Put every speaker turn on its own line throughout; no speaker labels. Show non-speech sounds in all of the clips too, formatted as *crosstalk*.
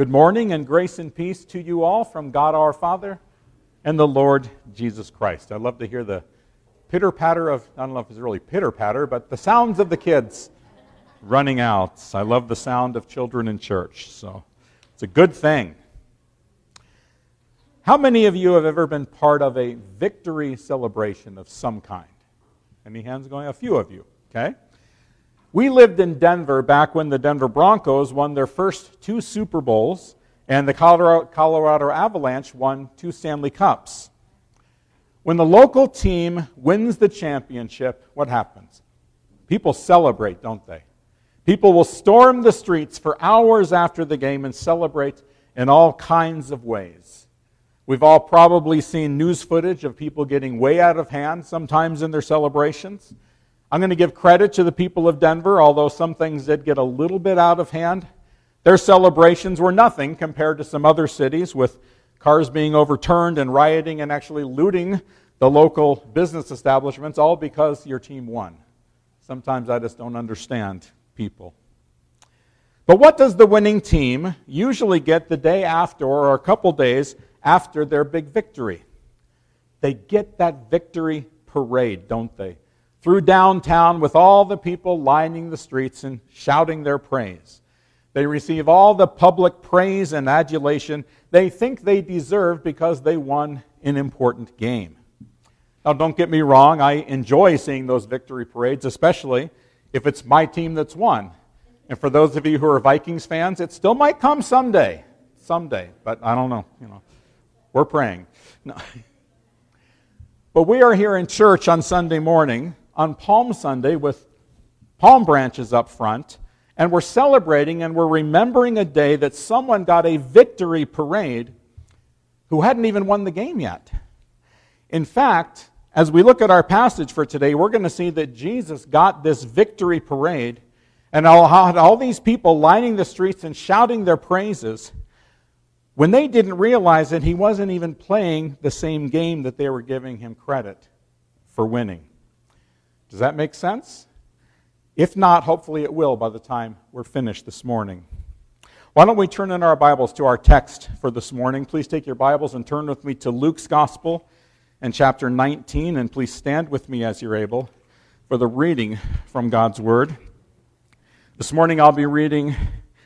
Good morning and grace and peace to you all from God our Father and the Lord Jesus Christ. I love to hear the pitter patter of, I don't know if it's really pitter patter, but the sounds of the kids running out. I love the sound of children in church, so it's a good thing. How many of you have ever been part of a victory celebration of some kind? Any hands going? A few of you, okay? We lived in Denver back when the Denver Broncos won their first two Super Bowls and the Colorado, Avalanche won two Stanley Cups. When the local team wins the championship, what happens? People celebrate, don't they? People will storm the streets for hours after the game and celebrate in all kinds of ways. We've all probably seen news footage of people getting way out of hand sometimes in their celebrations. I'm going to give credit to the people of Denver, although some things did get a little bit out of hand. Their celebrations were nothing compared to some other cities with cars being overturned and rioting and actually looting the local business establishments, all because your team won. Sometimes I just don't understand people. But what does the winning team usually get the day after or a couple days after their big victory? They get that victory parade, don't they? Through downtown with all the people lining the streets and shouting their praise. They receive all the public praise and adulation they think they deserve because they won an important game. Now, don't get me wrong, I enjoy seeing those victory parades, especially if it's my team that's won. And for those of you who are Vikings fans, it still might come someday. Someday, but I don't know. You know, we're praying. No. *laughs* But we are here in church on Sunday morning on Palm Sunday with palm branches up front, and we're celebrating and we're remembering a day that someone got a victory parade who hadn't even won the game yet. In fact, as we look at our passage for today, we're going to see that Jesus got this victory parade and all, all these people lining the streets and shouting their praises when they didn't realize that he wasn't even playing the same game that they were giving him credit for winning. Does that make sense? If not, hopefully it will by the time we're finished this morning. Why don't we turn in our Bibles to our text for this morning? Please take your Bibles and turn with me to Luke's Gospel and chapter 19, and please stand with me as you're able for the reading from God's Word. This morning I'll be reading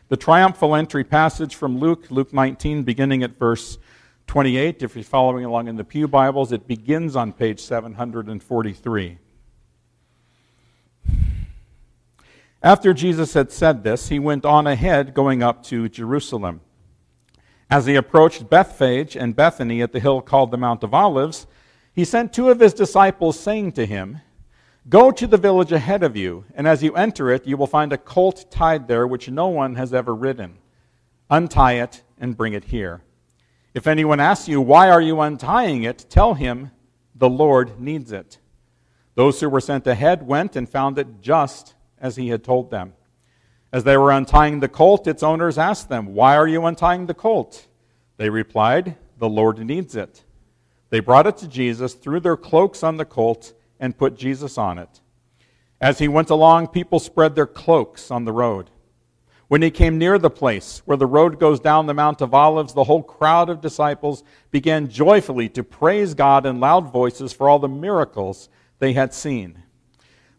the triumphal entry passage from Luke, Luke 19, beginning at verse 28. If you're following along in the Pew Bibles, it begins on page 743. After Jesus had said this, he went on ahead, going up to Jerusalem. As he approached Bethphage and Bethany at the hill called the Mount of Olives, he sent two of his disciples, saying to him, Go to the village ahead of you, and as you enter it, you will find a colt tied there which no one has ever ridden. Untie it and bring it here. If anyone asks you, Why are you untying it? tell him, The Lord needs it. Those who were sent ahead went and found it just as he had told them. As they were untying the colt, its owners asked them, Why are you untying the colt? They replied, The Lord needs it. They brought it to Jesus, threw their cloaks on the colt, and put Jesus on it. As he went along, people spread their cloaks on the road. When he came near the place where the road goes down the Mount of Olives, the whole crowd of disciples began joyfully to praise God in loud voices for all the miracles they had seen.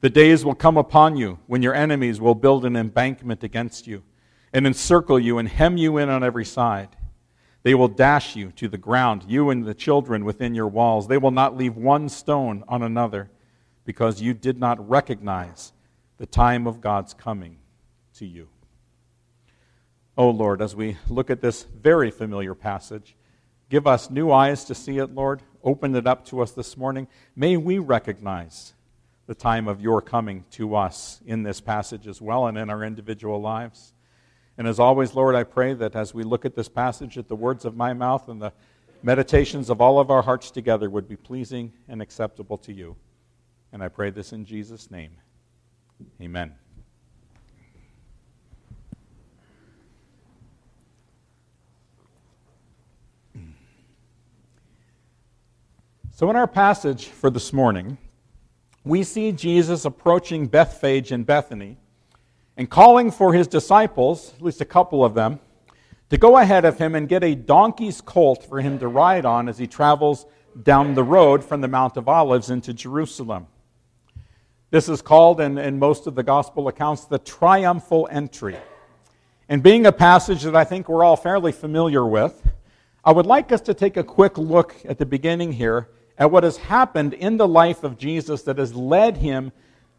The days will come upon you when your enemies will build an embankment against you and encircle you and hem you in on every side. They will dash you to the ground, you and the children within your walls. They will not leave one stone on another because you did not recognize the time of God's coming to you. Oh Lord, as we look at this very familiar passage, give us new eyes to see it, Lord. Open it up to us this morning. May we recognize the time of your coming to us in this passage as well and in our individual lives. And as always, Lord, I pray that as we look at this passage, that the words of my mouth and the meditations of all of our hearts together would be pleasing and acceptable to you. And I pray this in Jesus' name. Amen. So, in our passage for this morning, we see Jesus approaching Bethphage and Bethany and calling for his disciples, at least a couple of them, to go ahead of him and get a donkey's colt for him to ride on as he travels down the road from the Mount of Olives into Jerusalem. This is called, in, in most of the gospel accounts, the triumphal entry. And being a passage that I think we're all fairly familiar with, I would like us to take a quick look at the beginning here at what has happened in the life of Jesus that has led him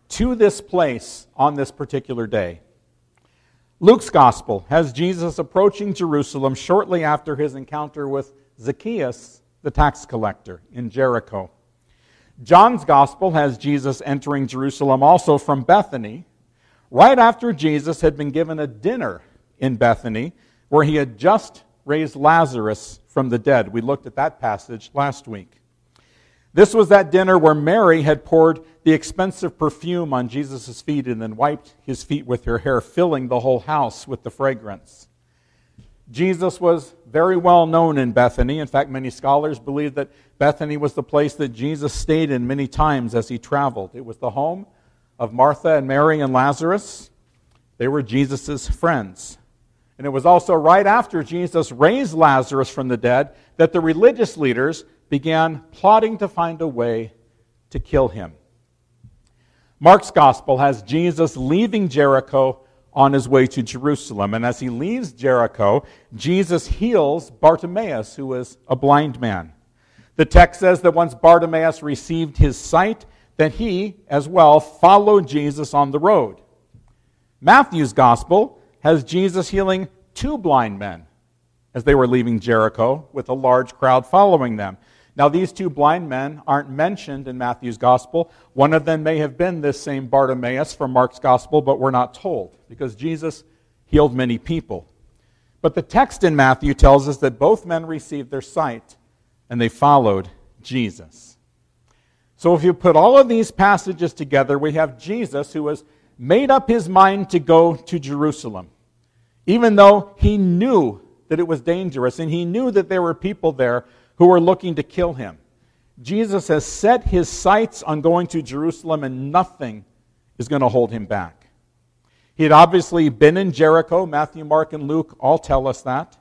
to this place on this particular day. Luke's gospel has Jesus approaching Jerusalem shortly after his encounter with Zacchaeus, the tax collector, in Jericho. John's gospel has Jesus entering Jerusalem also from Bethany, right after Jesus had been given a dinner in Bethany, where he had just raised Lazarus from the dead. We looked at that passage last week. This was that dinner where Mary had poured the expensive perfume on Jesus' feet and then wiped his feet with her hair, filling the whole house with the fragrance. Jesus was very well known in Bethany. In fact, many scholars believe that Bethany was the place that Jesus stayed in many times as he traveled. It was the home of Martha and Mary and Lazarus. They were Jesus' friends. And it was also right after Jesus raised Lazarus from the dead that the religious leaders began plotting to find a way to kill him. Mark's gospel has Jesus leaving Jericho on his way to Jerusalem. And as he leaves Jericho, Jesus heals Bartimaeus, who was a blind man. The text says that once Bartimaeus received his sight, that he, as well, followed Jesus on the road. Matthew's gospel has Jesus healing two blind men as they were leaving Jericho with a large crowd following them. Now, these two blind men aren't mentioned in Matthew's gospel. One of them may have been this same Bartimaeus from Mark's gospel, but we're not told because Jesus healed many people. But the text in Matthew tells us that both men received their sight and they followed Jesus. So, if you put all of these passages together, we have Jesus who has made up his mind to go to Jerusalem, even though he knew that it was dangerous and he knew that there were people there who are looking to kill him. Jesus has set his sights on going to Jerusalem, and nothing is going to hold him back. He had obviously been in Jericho. Matthew, Mark, and Luke all tell us that.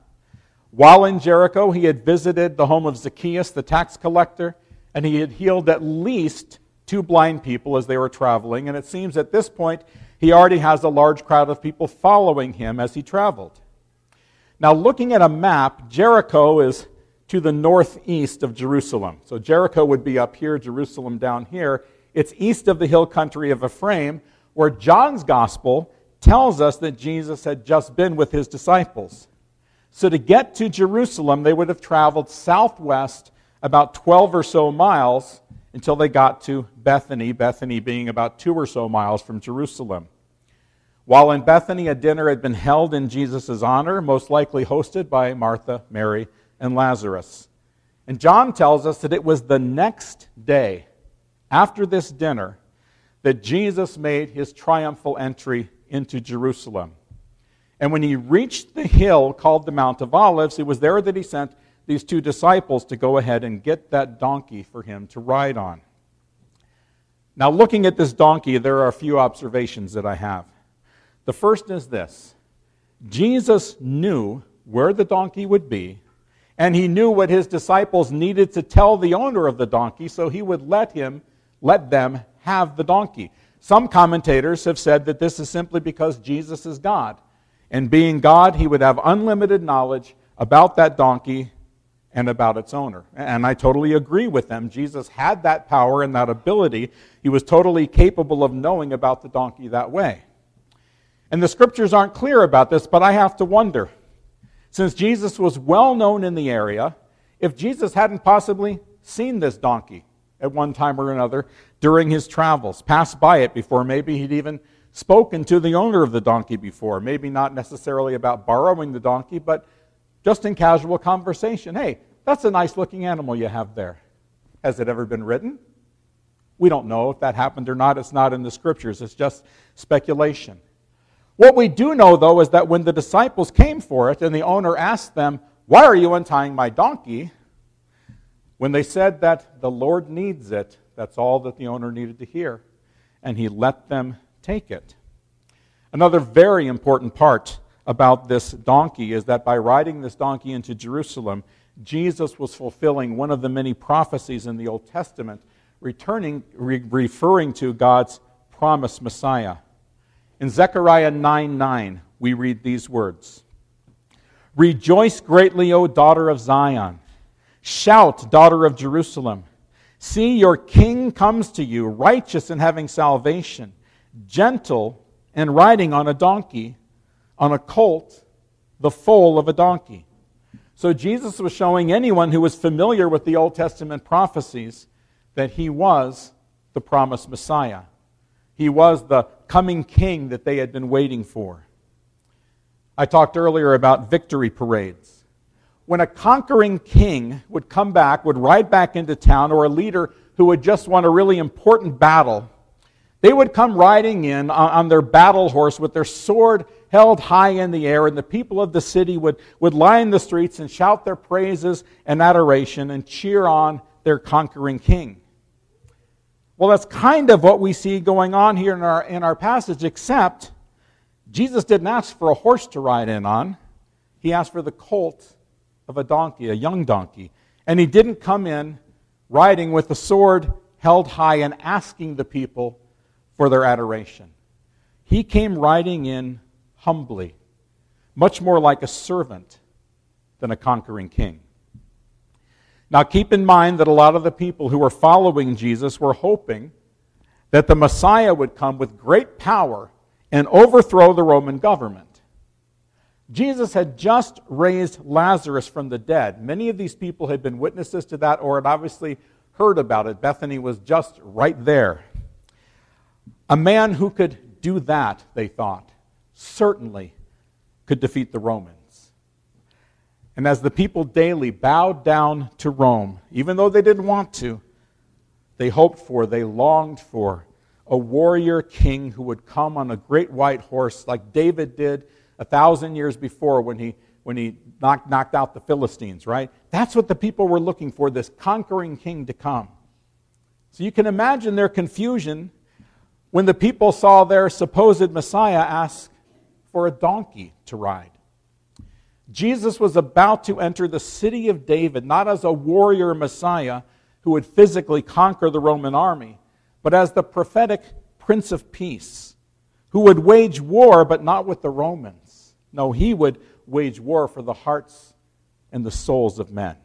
While in Jericho, he had visited the home of Zacchaeus, the tax collector, and he had healed at least two blind people as they were traveling. And it seems at this point, he already has a large crowd of people following him as he traveled. Now, looking at a map, Jericho is to the northeast of Jerusalem. So Jericho would be up here, Jerusalem down here. It's east of the hill country of Ephraim, where John's gospel tells us that Jesus had just been with his disciples. So to get to Jerusalem, they would have traveled southwest about 12 or so miles until they got to Bethany, Bethany being about two or so miles from Jerusalem. While in Bethany, a dinner had been held in Jesus' honor, most likely hosted by Martha, Mary, and Lazarus. And John tells us that it was the next day, after this dinner, that Jesus made his triumphal entry into Jerusalem. And when he reached the hill called the Mount of Olives, it was there that he sent these two disciples to go ahead and get that donkey for him to ride on. Now, looking at this donkey, there are a few observations that I have. The first is this Jesus knew where the donkey would be and he knew what his disciples needed to tell the owner of the donkey, so he would let him, let them have the donkey. Some commentators have said that this is simply because Jesus is God. And being God, he would have unlimited knowledge about that donkey and about its owner. And I totally agree with them. Jesus had that power and that ability. He was totally capable of knowing about the donkey that way. And the scriptures aren't clear about this, but I have to wonder since Jesus was well known in the area, if Jesus hadn't possibly seen this donkey at one time or another during his travels, passed by it before, maybe he'd even spoken to the owner of the donkey before. Maybe not necessarily about borrowing the donkey, but just in casual conversation. Hey, that's a nice looking animal you have there. Has it ever been ridden? We don't know if that happened or not. It's not in the scriptures, it's just speculation. What we do know, though, is that when the disciples came for it and the owner asked them, Why are you untying my donkey? When they said that the Lord needs it, that's all that the owner needed to hear. And he let them take it. Another very important part about this donkey is that by riding this donkey into Jerusalem, Jesus was fulfilling one of the many prophecies in the Old Testament, returning, re- referring to God's promised Messiah. In Zechariah 9 9, we read these words Rejoice greatly, O daughter of Zion. Shout, daughter of Jerusalem. See, your king comes to you, righteous and having salvation, gentle and riding on a donkey, on a colt, the foal of a donkey. So Jesus was showing anyone who was familiar with the Old Testament prophecies that he was the promised Messiah. He was the coming king that they had been waiting for. I talked earlier about victory parades when a conquering king would come back, would ride back into town, or a leader who would just won a really important battle, they would come riding in on their battle horse with their sword held high in the air, and the people of the city would, would line the streets and shout their praises and adoration and cheer on their conquering king. Well, that's kind of what we see going on here in our, in our passage, except Jesus didn't ask for a horse to ride in on, he asked for the colt of a donkey, a young donkey. And he didn't come in riding with the sword held high and asking the people for their adoration. He came riding in humbly, much more like a servant than a conquering king. Now, keep in mind that a lot of the people who were following Jesus were hoping that the Messiah would come with great power and overthrow the Roman government. Jesus had just raised Lazarus from the dead. Many of these people had been witnesses to that or had obviously heard about it. Bethany was just right there. A man who could do that, they thought, certainly could defeat the Romans. And as the people daily bowed down to Rome, even though they didn't want to, they hoped for, they longed for a warrior king who would come on a great white horse like David did a thousand years before when he, when he knocked, knocked out the Philistines, right? That's what the people were looking for this conquering king to come. So you can imagine their confusion when the people saw their supposed Messiah ask for a donkey to ride. Jesus was about to enter the city of David, not as a warrior Messiah who would physically conquer the Roman army, but as the prophetic Prince of Peace, who would wage war, but not with the Romans no, he would wage war for the hearts and the souls of men.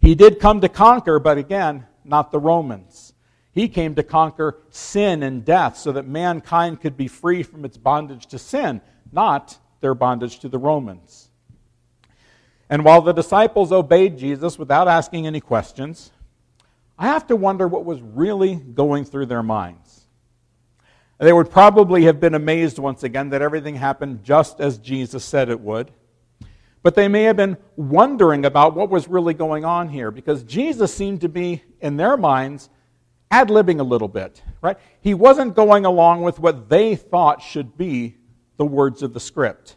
He did come to conquer, but again, not the Romans. He came to conquer sin and death so that mankind could be free from its bondage to sin, not their bondage to the Romans. And while the disciples obeyed Jesus without asking any questions, I have to wonder what was really going through their minds. They would probably have been amazed once again that everything happened just as Jesus said it would. But they may have been wondering about what was really going on here because Jesus seemed to be, in their minds, ad libbing a little bit, right? He wasn't going along with what they thought should be the words of the script.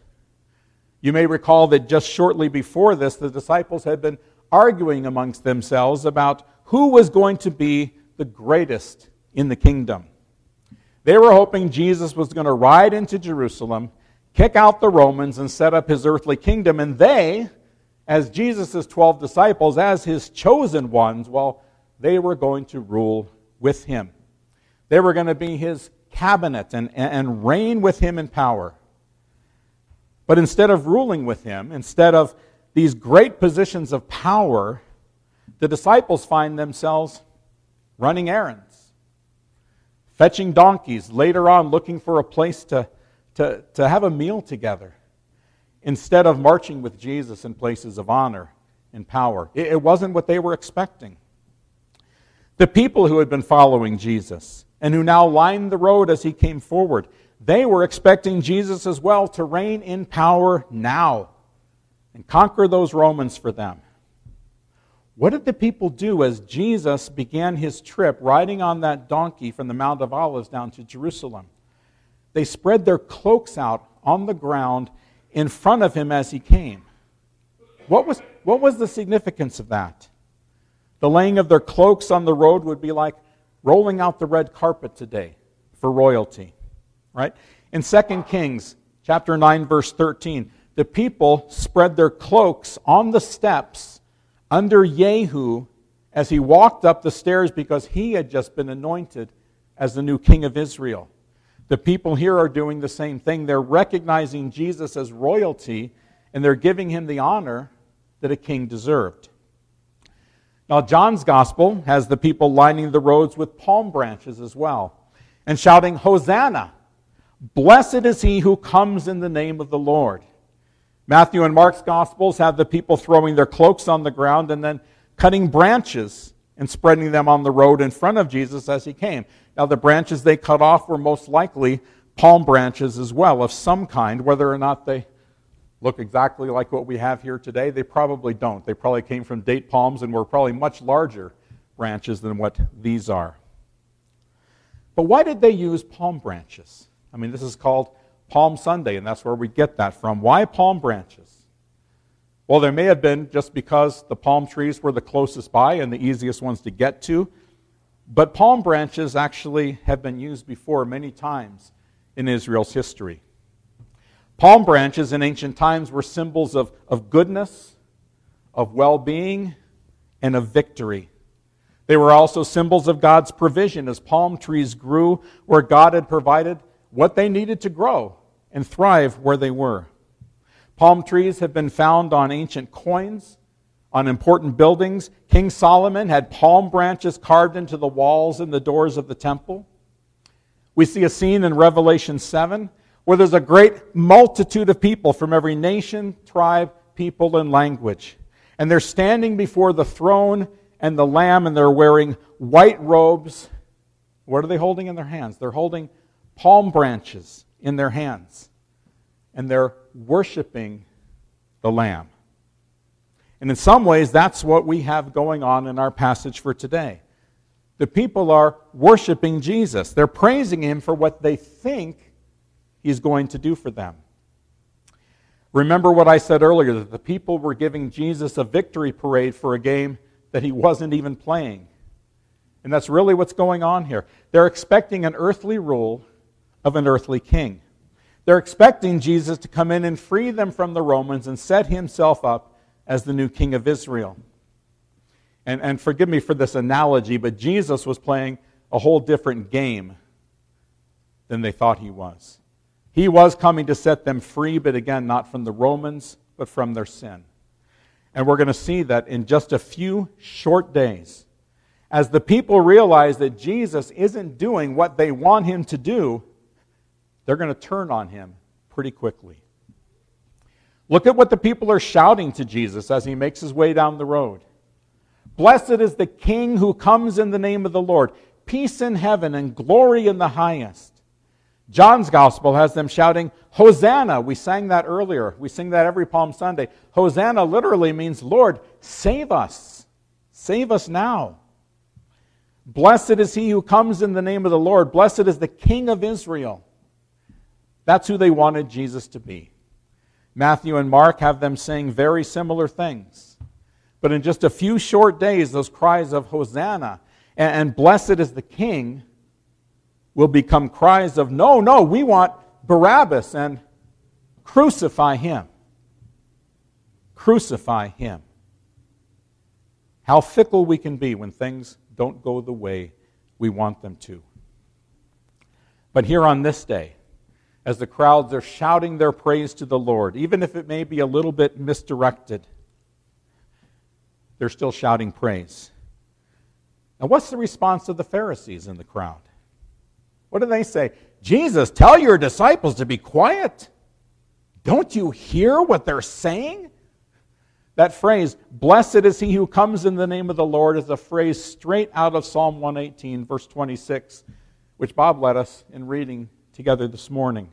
You may recall that just shortly before this, the disciples had been arguing amongst themselves about who was going to be the greatest in the kingdom. They were hoping Jesus was going to ride into Jerusalem, kick out the Romans, and set up his earthly kingdom. And they, as Jesus' 12 disciples, as his chosen ones, well, they were going to rule with him. They were going to be his cabinet and, and reign with him in power. But instead of ruling with him, instead of these great positions of power, the disciples find themselves running errands fetching donkeys, later on looking for a place to, to, to have a meal together, instead of marching with Jesus in places of honor and power. It, it wasn't what they were expecting. The people who had been following Jesus and who now lined the road as he came forward. They were expecting Jesus as well to reign in power now and conquer those Romans for them. What did the people do as Jesus began his trip riding on that donkey from the Mount of Olives down to Jerusalem? They spread their cloaks out on the ground in front of him as he came. What was, what was the significance of that? The laying of their cloaks on the road would be like rolling out the red carpet today for royalty, right? In 2 Kings chapter 9 verse 13, the people spread their cloaks on the steps under Jehu as he walked up the stairs because he had just been anointed as the new king of Israel. The people here are doing the same thing. They're recognizing Jesus as royalty and they're giving him the honor that a king deserved. Now, John's gospel has the people lining the roads with palm branches as well and shouting, Hosanna! Blessed is he who comes in the name of the Lord. Matthew and Mark's Gospels have the people throwing their cloaks on the ground and then cutting branches and spreading them on the road in front of Jesus as he came. Now, the branches they cut off were most likely palm branches as well, of some kind, whether or not they look exactly like what we have here today. They probably don't. They probably came from date palms and were probably much larger branches than what these are. But why did they use palm branches? I mean, this is called Palm Sunday, and that's where we get that from. Why palm branches? Well, there may have been just because the palm trees were the closest by and the easiest ones to get to, but palm branches actually have been used before many times in Israel's history. Palm branches in ancient times were symbols of, of goodness, of well being, and of victory. They were also symbols of God's provision as palm trees grew where God had provided what they needed to grow and thrive where they were. Palm trees have been found on ancient coins, on important buildings. King Solomon had palm branches carved into the walls and the doors of the temple. We see a scene in Revelation 7 where there's a great multitude of people from every nation, tribe, people, and language. And they're standing before the throne and the Lamb, and they're wearing white robes. What are they holding in their hands? They're holding palm branches in their hands, and they're worshiping the Lamb. And in some ways, that's what we have going on in our passage for today. The people are worshiping Jesus. They're praising him for what they think he's going to do for them. Remember what I said earlier that the people were giving Jesus a victory parade for a game that he wasn't even playing. And that's really what's going on here. They're expecting an earthly rule of an earthly king. They're expecting Jesus to come in and free them from the Romans and set himself up as the new king of Israel. And, and forgive me for this analogy, but Jesus was playing a whole different game than they thought he was. He was coming to set them free, but again, not from the Romans, but from their sin. And we're going to see that in just a few short days. As the people realize that Jesus isn't doing what they want him to do, they're going to turn on him pretty quickly. Look at what the people are shouting to Jesus as he makes his way down the road. Blessed is the King who comes in the name of the Lord. Peace in heaven and glory in the highest. John's gospel has them shouting, Hosanna. We sang that earlier. We sing that every Palm Sunday. Hosanna literally means, Lord, save us. Save us now. Blessed is he who comes in the name of the Lord. Blessed is the King of Israel. That's who they wanted Jesus to be. Matthew and Mark have them saying very similar things. But in just a few short days, those cries of Hosanna and, and blessed is the King will become cries of, no, no, we want Barabbas and crucify him. Crucify him. How fickle we can be when things don't go the way we want them to. But here on this day, as the crowds are shouting their praise to the Lord, even if it may be a little bit misdirected, they're still shouting praise. Now, what's the response of the Pharisees in the crowd? What do they say? Jesus, tell your disciples to be quiet. Don't you hear what they're saying? That phrase, blessed is he who comes in the name of the Lord, is a phrase straight out of Psalm 118, verse 26. which Bob led us in reading together this morning.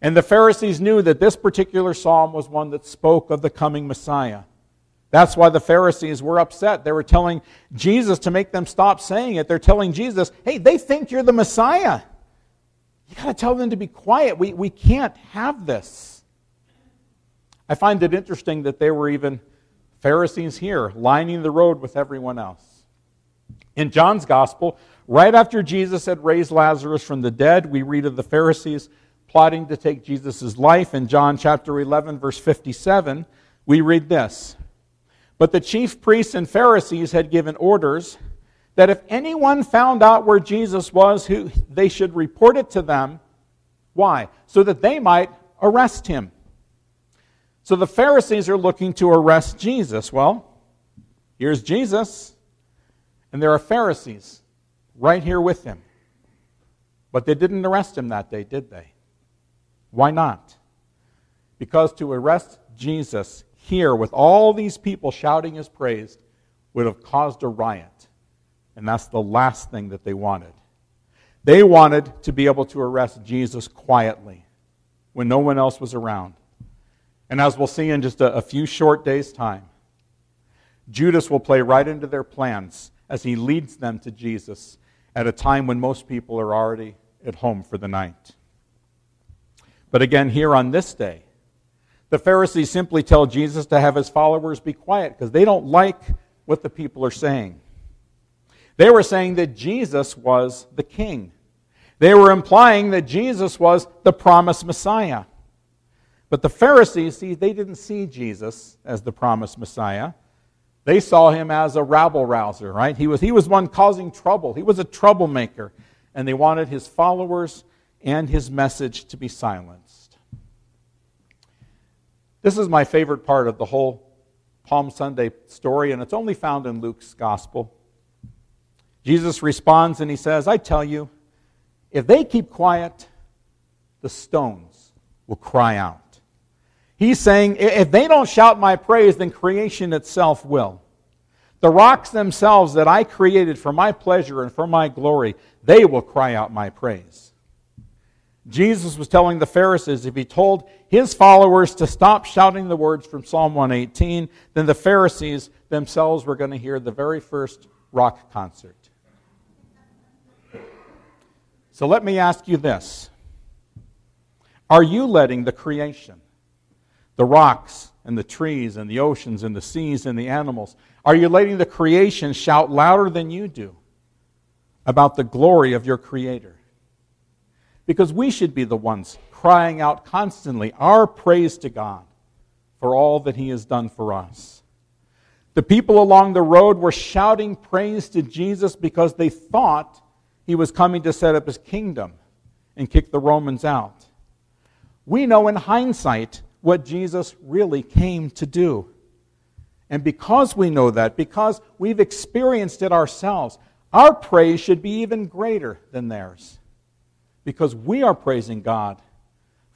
And the Pharisees knew that this particular psalm was one that spoke of the coming Messiah. That's why the Pharisees were upset. They were telling Jesus to make them stop saying it. They're telling Jesus, hey, they think you're the Messiah. You got to tell them to be quiet. We, we can't have this. I find it interesting that there were even Pharisees here lining the road with everyone else. In John's gospel, right after Jesus had raised Lazarus from the dead, we read of the Pharisees plotting to take Jesus' life. In John chapter 11, verse 57, we read this But the chief priests and Pharisees had given orders that if anyone found out where Jesus was, who they should report it to them. Why? So that they might arrest him. So the Pharisees are looking to arrest Jesus. Well, here's Jesus, and there are Pharisees right here with him. But they didn't arrest him that day, did they? Why not? Because to arrest Jesus here with all these people shouting his praise would have caused a riot. And that's the last thing that they wanted. They wanted to be able to arrest Jesus quietly when no one else was around. And as we'll see in just a, a few short days' time, Judas will play right into their plans as he leads them to Jesus at a time when most people are already at home for the night. But again, here on this day, the Pharisees simply tell Jesus to have his followers be quiet because they don't like what the people are saying. They were saying that Jesus was the king. They were implying that Jesus was the promised Messiah. But the Pharisees, see, they didn't see Jesus as the promised Messiah. They saw him as a rabble rouser, right? He was, he was one causing trouble. He was a troublemaker. And they wanted his followers and his message to be silenced. This is my favorite part of the whole Palm Sunday story, and it's only found in Luke's gospel. Jesus responds and he says, I tell you, if they keep quiet, the stones will cry out. He's saying, if they don't shout my praise, then creation itself will. The rocks themselves that I created for my pleasure and for my glory, they will cry out my praise. Jesus was telling the Pharisees if he told his followers to stop shouting the words from Psalm 118, then the Pharisees themselves were going to hear the very first rock concert. So let me ask you this Are you letting the creation, the rocks and the trees and the oceans and the seas and the animals, are you letting the creation shout louder than you do about the glory of your Creator? Because we should be the ones crying out constantly our praise to God for all that He has done for us. The people along the road were shouting praise to Jesus because they thought He was coming to set up His kingdom and kick the Romans out. We know in hindsight what Jesus really came to do. And because we know that, because we've experienced it ourselves, our praise should be even greater than theirs. Because we are praising God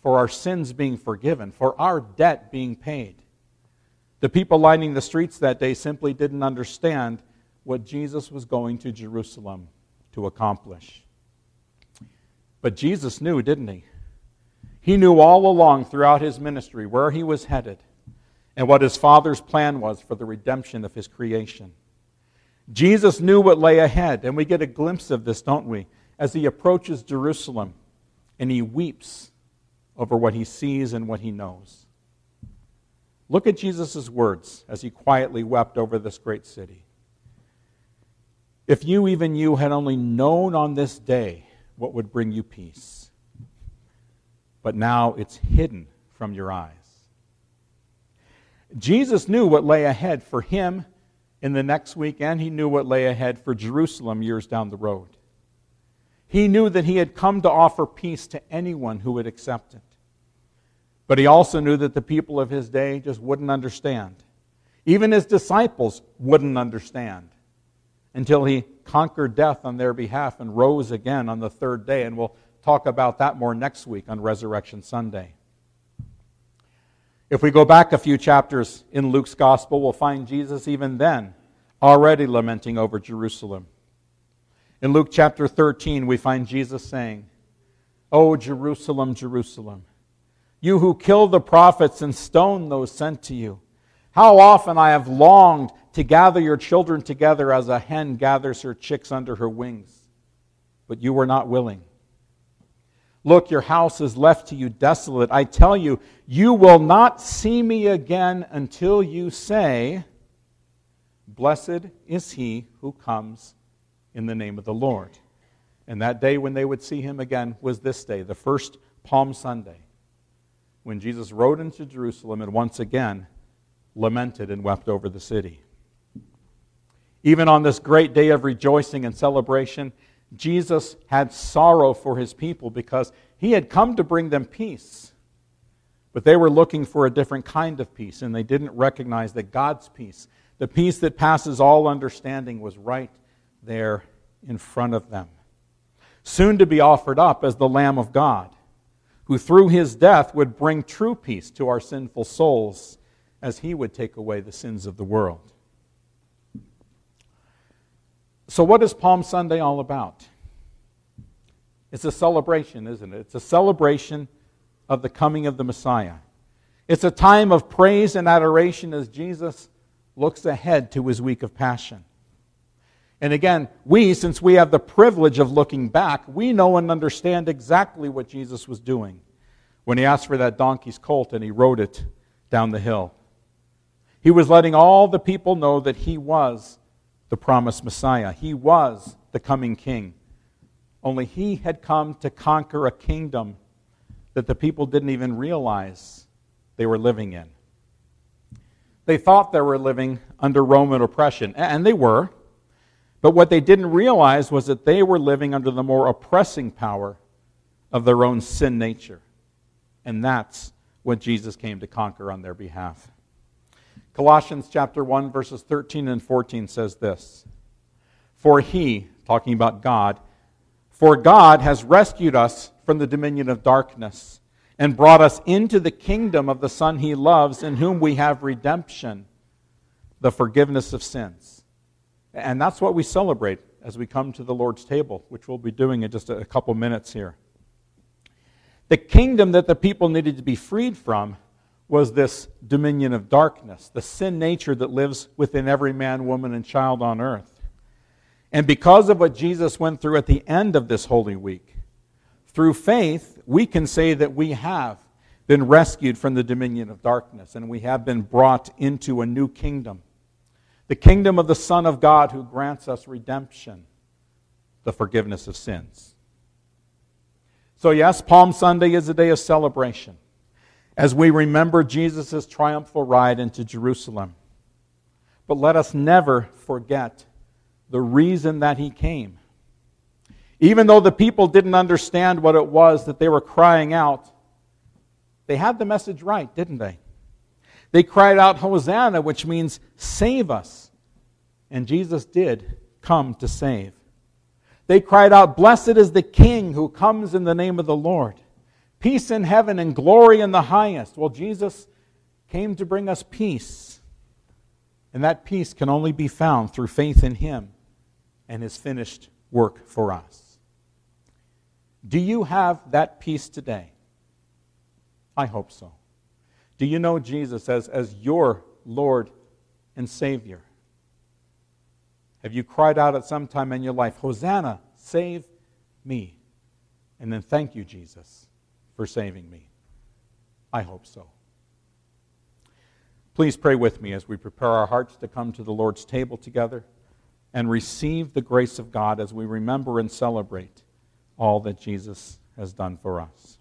for our sins being forgiven, for our debt being paid. The people lining the streets that day simply didn't understand what Jesus was going to Jerusalem to accomplish. But Jesus knew, didn't he? He knew all along throughout his ministry where he was headed and what his Father's plan was for the redemption of his creation. Jesus knew what lay ahead, and we get a glimpse of this, don't we, as he approaches Jerusalem and he weeps over what he sees and what he knows. Look at Jesus' words as he quietly wept over this great city. If you, even you, had only known on this day what would bring you peace but now it's hidden from your eyes. Jesus knew what lay ahead for him in the next week, and he knew what lay ahead for Jerusalem years down the road. He knew that he had come to offer peace to anyone who would accept it. But he also knew that the people of his day just wouldn't understand. Even his disciples wouldn't understand until he conquered death on their behalf and rose again on the third day. And we'll talk about that more next week on Resurrection Sunday. If we go back a few chapters in Luke's gospel, we'll find Jesus even then already lamenting over Jerusalem. In Luke chapter 13, we find Jesus saying, O Jerusalem, Jerusalem, you who kill the prophets and stone those sent to you, how often I have longed to gather your children together as a hen gathers her chicks under her wings, but you were not willing. Look, your house is left to you desolate. I tell you, you will not see me again until you say, Blessed is he who comes in the name of the Lord. And that day when they would see him again was this day, the first Palm Sunday, when Jesus rode into Jerusalem and once again lamented and wept over the city. Even on this great day of rejoicing and celebration, Jesus had sorrow for his people because he had come to bring them peace. But they were looking for a different kind of peace, and they didn't recognize that God's peace, the peace that passes all understanding, was right there in front of them. Soon to be offered up as the Lamb of God, who through his death would bring true peace to our sinful souls as he would take away the sins of the world. So, what is Palm Sunday all about? It's a celebration, isn't it? It's a celebration of the coming of the Messiah. It's a time of praise and adoration as Jesus looks ahead to his week of passion. And again, we, since we have the privilege of looking back, we know and understand exactly what Jesus was doing when he asked for that donkey's colt and he rode it down the hill. He was letting all the people know that he was the promised Messiah, he was the coming king. Only he had come to conquer a kingdom that the people didn't even realize they were living in. They thought they were living under Roman oppression, and they were. But what they didn't realize was that they were living under the more oppressing power of their own sin nature. And that's what Jesus came to conquer on their behalf. Colossians chapter 1 verses 13 and 14 says this. For he, talking about God, for God has rescued us from the dominion of darkness and brought us into the kingdom of the Son he loves, in whom we have redemption, the forgiveness of sins. And that's what we celebrate as we come to the Lord's table, which we'll be doing in just a couple minutes here. The kingdom that the people needed to be freed from was this dominion of darkness, the sin nature that lives within every man, woman, and child on earth. And because of what Jesus went through at the end of this Holy Week, through faith, we can say that we have been rescued from the dominion of darkness and we have been brought into a new kingdom the kingdom of the Son of God who grants us redemption, the forgiveness of sins. So, yes, Palm Sunday is a day of celebration as we remember Jesus' triumphal ride into Jerusalem. But let us never forget the reason that he came. Even though the people didn't understand what it was that they were crying out, they had the message right, didn't they? They cried out, Hosanna, which means save us. And Jesus did come to save. They cried out, Blessed is the King who comes in the name of the Lord. Peace in heaven and glory in the highest. Well, Jesus came to bring us peace. And that peace can only be found through faith in Him and His finished work for us. Do you have that peace today? I hope so. Do you know Jesus as, as your Lord and Savior? Have you cried out at some time in your life, Hosanna, save me? And then thank you, Jesus, for saving me. I hope so. Please pray with me as we prepare our hearts to come to the Lord's table together and receive the grace of God as we remember and celebrate all that Jesus has done for us.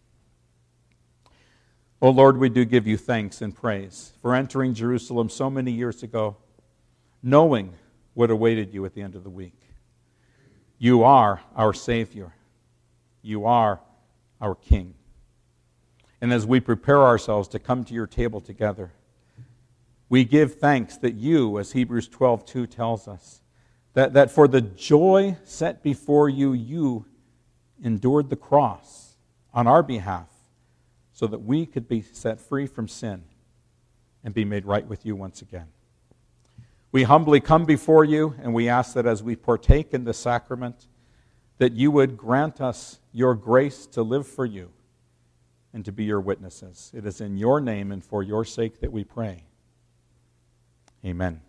Oh Lord, we do give you thanks and praise for entering Jerusalem so many years ago, knowing what awaited you at the end of the week. You are our Savior. You are our King. And as we prepare ourselves to come to your table together, we give thanks that you, as Hebrews 12 2 tells us, that, that for the joy set before you, you endured the cross on our behalf so that we could be set free from sin and be made right with you once again. We humbly come before you and we ask that as we partake in the sacrament, that you would grant us your grace to live for you and to be your witnesses. It is in your name and for your sake that we pray. Amen.